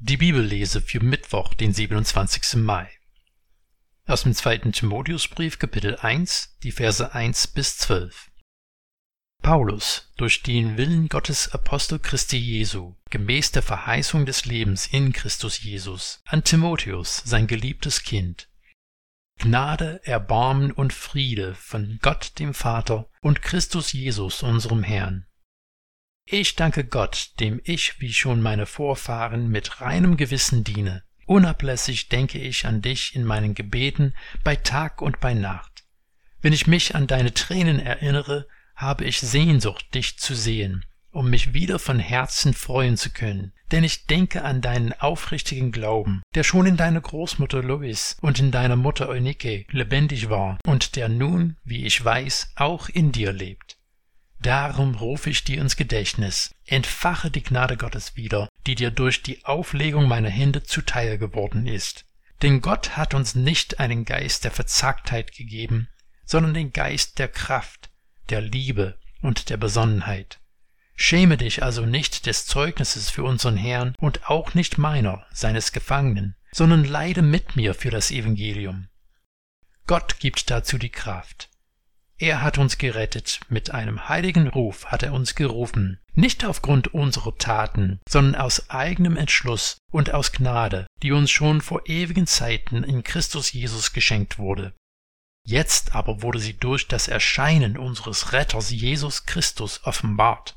Die Bibellese für Mittwoch, den 27. Mai. Aus dem zweiten Timotheusbrief, Kapitel 1, die Verse 1 bis 12. Paulus, durch den Willen Gottes Apostel Christi Jesu, gemäß der Verheißung des Lebens in Christus Jesus, an Timotheus, sein geliebtes Kind. Gnade, Erbarmen und Friede von Gott dem Vater und Christus Jesus unserem Herrn ich danke Gott, dem ich, wie schon meine Vorfahren, mit reinem Gewissen diene. Unablässig denke ich an dich in meinen Gebeten bei Tag und bei Nacht. Wenn ich mich an deine Tränen erinnere, habe ich Sehnsucht, dich zu sehen, um mich wieder von Herzen freuen zu können, denn ich denke an deinen aufrichtigen Glauben, der schon in deiner Großmutter Lois und in deiner Mutter Eunike lebendig war und der nun, wie ich weiß, auch in dir lebt. Darum rufe ich dir ins Gedächtnis, entfache die Gnade Gottes wieder, die dir durch die Auflegung meiner Hände zuteil geworden ist. Denn Gott hat uns nicht einen Geist der Verzagtheit gegeben, sondern den Geist der Kraft, der Liebe und der Besonnenheit. Schäme dich also nicht des Zeugnisses für unseren Herrn und auch nicht meiner, seines Gefangenen, sondern leide mit mir für das Evangelium. Gott gibt dazu die Kraft. Er hat uns gerettet, mit einem heiligen Ruf hat er uns gerufen, nicht aufgrund unserer Taten, sondern aus eigenem Entschluss und aus Gnade, die uns schon vor ewigen Zeiten in Christus Jesus geschenkt wurde. Jetzt aber wurde sie durch das Erscheinen unseres Retters Jesus Christus offenbart.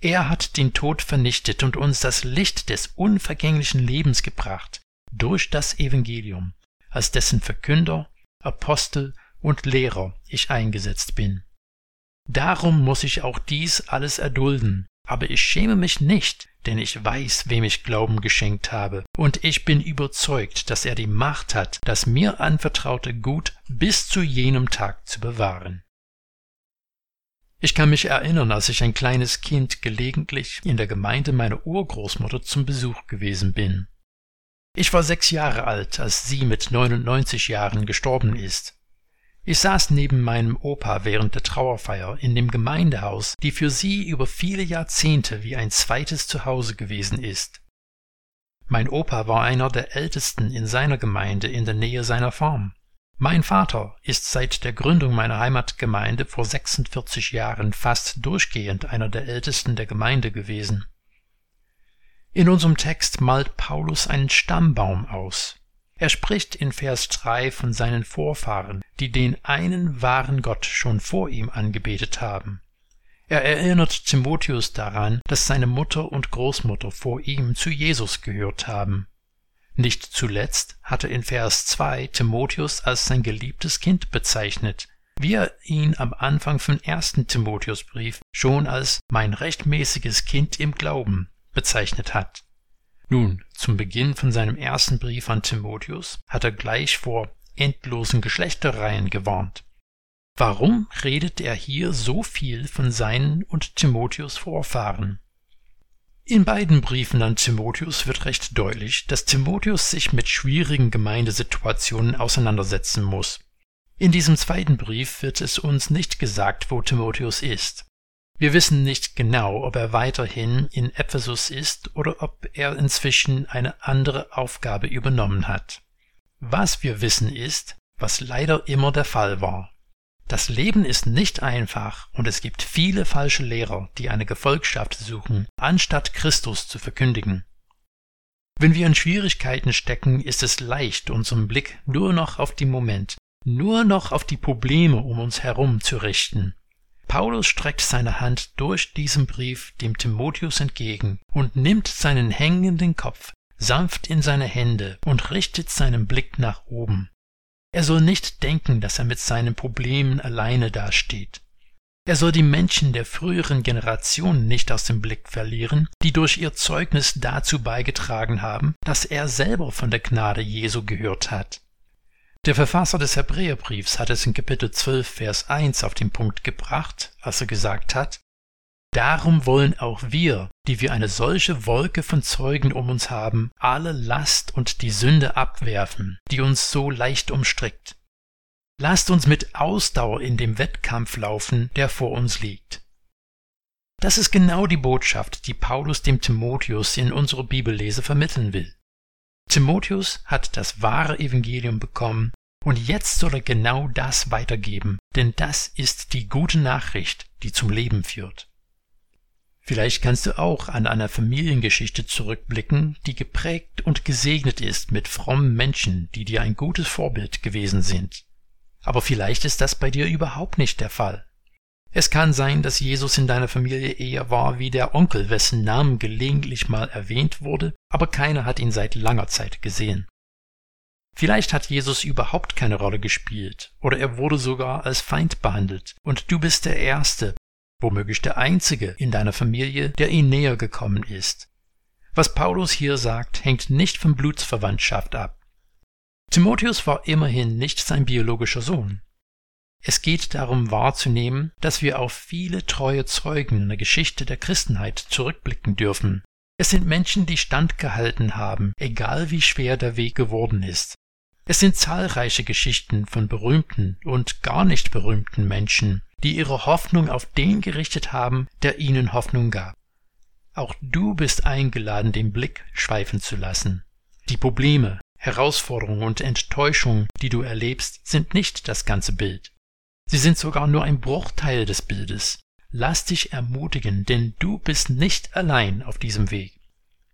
Er hat den Tod vernichtet und uns das Licht des unvergänglichen Lebens gebracht, durch das Evangelium, als dessen Verkünder, Apostel und Lehrer ich eingesetzt bin. Darum muss ich auch dies alles erdulden, aber ich schäme mich nicht, denn ich weiß, wem ich Glauben geschenkt habe, und ich bin überzeugt, dass er die Macht hat, das mir anvertraute Gut bis zu jenem Tag zu bewahren. Ich kann mich erinnern, als ich ein kleines Kind gelegentlich in der Gemeinde meiner Urgroßmutter zum Besuch gewesen bin. Ich war sechs Jahre alt, als sie mit 99 Jahren gestorben ist. Ich saß neben meinem Opa während der Trauerfeier in dem Gemeindehaus, die für sie über viele Jahrzehnte wie ein zweites Zuhause gewesen ist. Mein Opa war einer der ältesten in seiner Gemeinde in der Nähe seiner Farm. Mein Vater ist seit der Gründung meiner Heimatgemeinde vor 46 Jahren fast durchgehend einer der ältesten der Gemeinde gewesen. In unserem Text malt Paulus einen Stammbaum aus, er spricht in Vers 3 von seinen Vorfahren, die den einen wahren Gott schon vor ihm angebetet haben. Er erinnert Timotheus daran, dass seine Mutter und Großmutter vor ihm zu Jesus gehört haben. Nicht zuletzt hat er in Vers 2 Timotheus als sein geliebtes Kind bezeichnet, wie er ihn am Anfang vom ersten Timotheusbrief schon als mein rechtmäßiges Kind im Glauben bezeichnet hat. Nun, zum Beginn von seinem ersten Brief an Timotheus hat er gleich vor endlosen Geschlechterreihen gewarnt. Warum redet er hier so viel von seinen und Timotheus Vorfahren? In beiden Briefen an Timotheus wird recht deutlich, dass Timotheus sich mit schwierigen Gemeindesituationen auseinandersetzen muss. In diesem zweiten Brief wird es uns nicht gesagt, wo Timotheus ist. Wir wissen nicht genau, ob er weiterhin in Ephesus ist oder ob er inzwischen eine andere Aufgabe übernommen hat. Was wir wissen ist, was leider immer der Fall war. Das Leben ist nicht einfach und es gibt viele falsche Lehrer, die eine Gefolgschaft suchen, anstatt Christus zu verkündigen. Wenn wir in Schwierigkeiten stecken, ist es leicht, unseren Blick nur noch auf den Moment, nur noch auf die Probleme um uns herum zu richten Paulus streckt seine Hand durch diesen Brief dem Timotheus entgegen und nimmt seinen hängenden Kopf sanft in seine Hände und richtet seinen Blick nach oben. Er soll nicht denken, dass er mit seinen Problemen alleine dasteht. Er soll die Menschen der früheren Generationen nicht aus dem Blick verlieren, die durch ihr Zeugnis dazu beigetragen haben, dass er selber von der Gnade Jesu gehört hat. Der Verfasser des Hebräerbriefs hat es in Kapitel 12, Vers 1 auf den Punkt gebracht, als er gesagt hat, Darum wollen auch wir, die wir eine solche Wolke von Zeugen um uns haben, alle Last und die Sünde abwerfen, die uns so leicht umstrickt. Lasst uns mit Ausdauer in dem Wettkampf laufen, der vor uns liegt. Das ist genau die Botschaft, die Paulus dem Timotheus in unserer Bibellese vermitteln will. Timotheus hat das wahre Evangelium bekommen und jetzt soll er genau das weitergeben, denn das ist die gute Nachricht, die zum Leben führt. Vielleicht kannst du auch an einer Familiengeschichte zurückblicken, die geprägt und gesegnet ist mit frommen Menschen, die dir ein gutes Vorbild gewesen sind. Aber vielleicht ist das bei dir überhaupt nicht der Fall. Es kann sein, dass Jesus in deiner Familie eher war wie der Onkel, wessen Namen gelegentlich mal erwähnt wurde, aber keiner hat ihn seit langer Zeit gesehen. Vielleicht hat Jesus überhaupt keine Rolle gespielt, oder er wurde sogar als Feind behandelt, und du bist der Erste, womöglich der Einzige in deiner Familie, der ihm näher gekommen ist. Was Paulus hier sagt, hängt nicht von Blutsverwandtschaft ab. Timotheus war immerhin nicht sein biologischer Sohn. Es geht darum wahrzunehmen, dass wir auf viele treue Zeugen in der Geschichte der Christenheit zurückblicken dürfen. Es sind Menschen, die standgehalten haben, egal wie schwer der Weg geworden ist. Es sind zahlreiche Geschichten von berühmten und gar nicht berühmten Menschen, die ihre Hoffnung auf den gerichtet haben, der ihnen Hoffnung gab. Auch du bist eingeladen, den Blick schweifen zu lassen. Die Probleme, Herausforderungen und Enttäuschungen, die du erlebst, sind nicht das ganze Bild. Sie sind sogar nur ein Bruchteil des Bildes. Lass dich ermutigen, denn du bist nicht allein auf diesem Weg.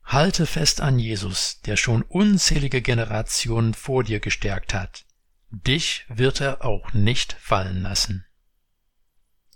Halte fest an Jesus, der schon unzählige Generationen vor dir gestärkt hat. Dich wird er auch nicht fallen lassen.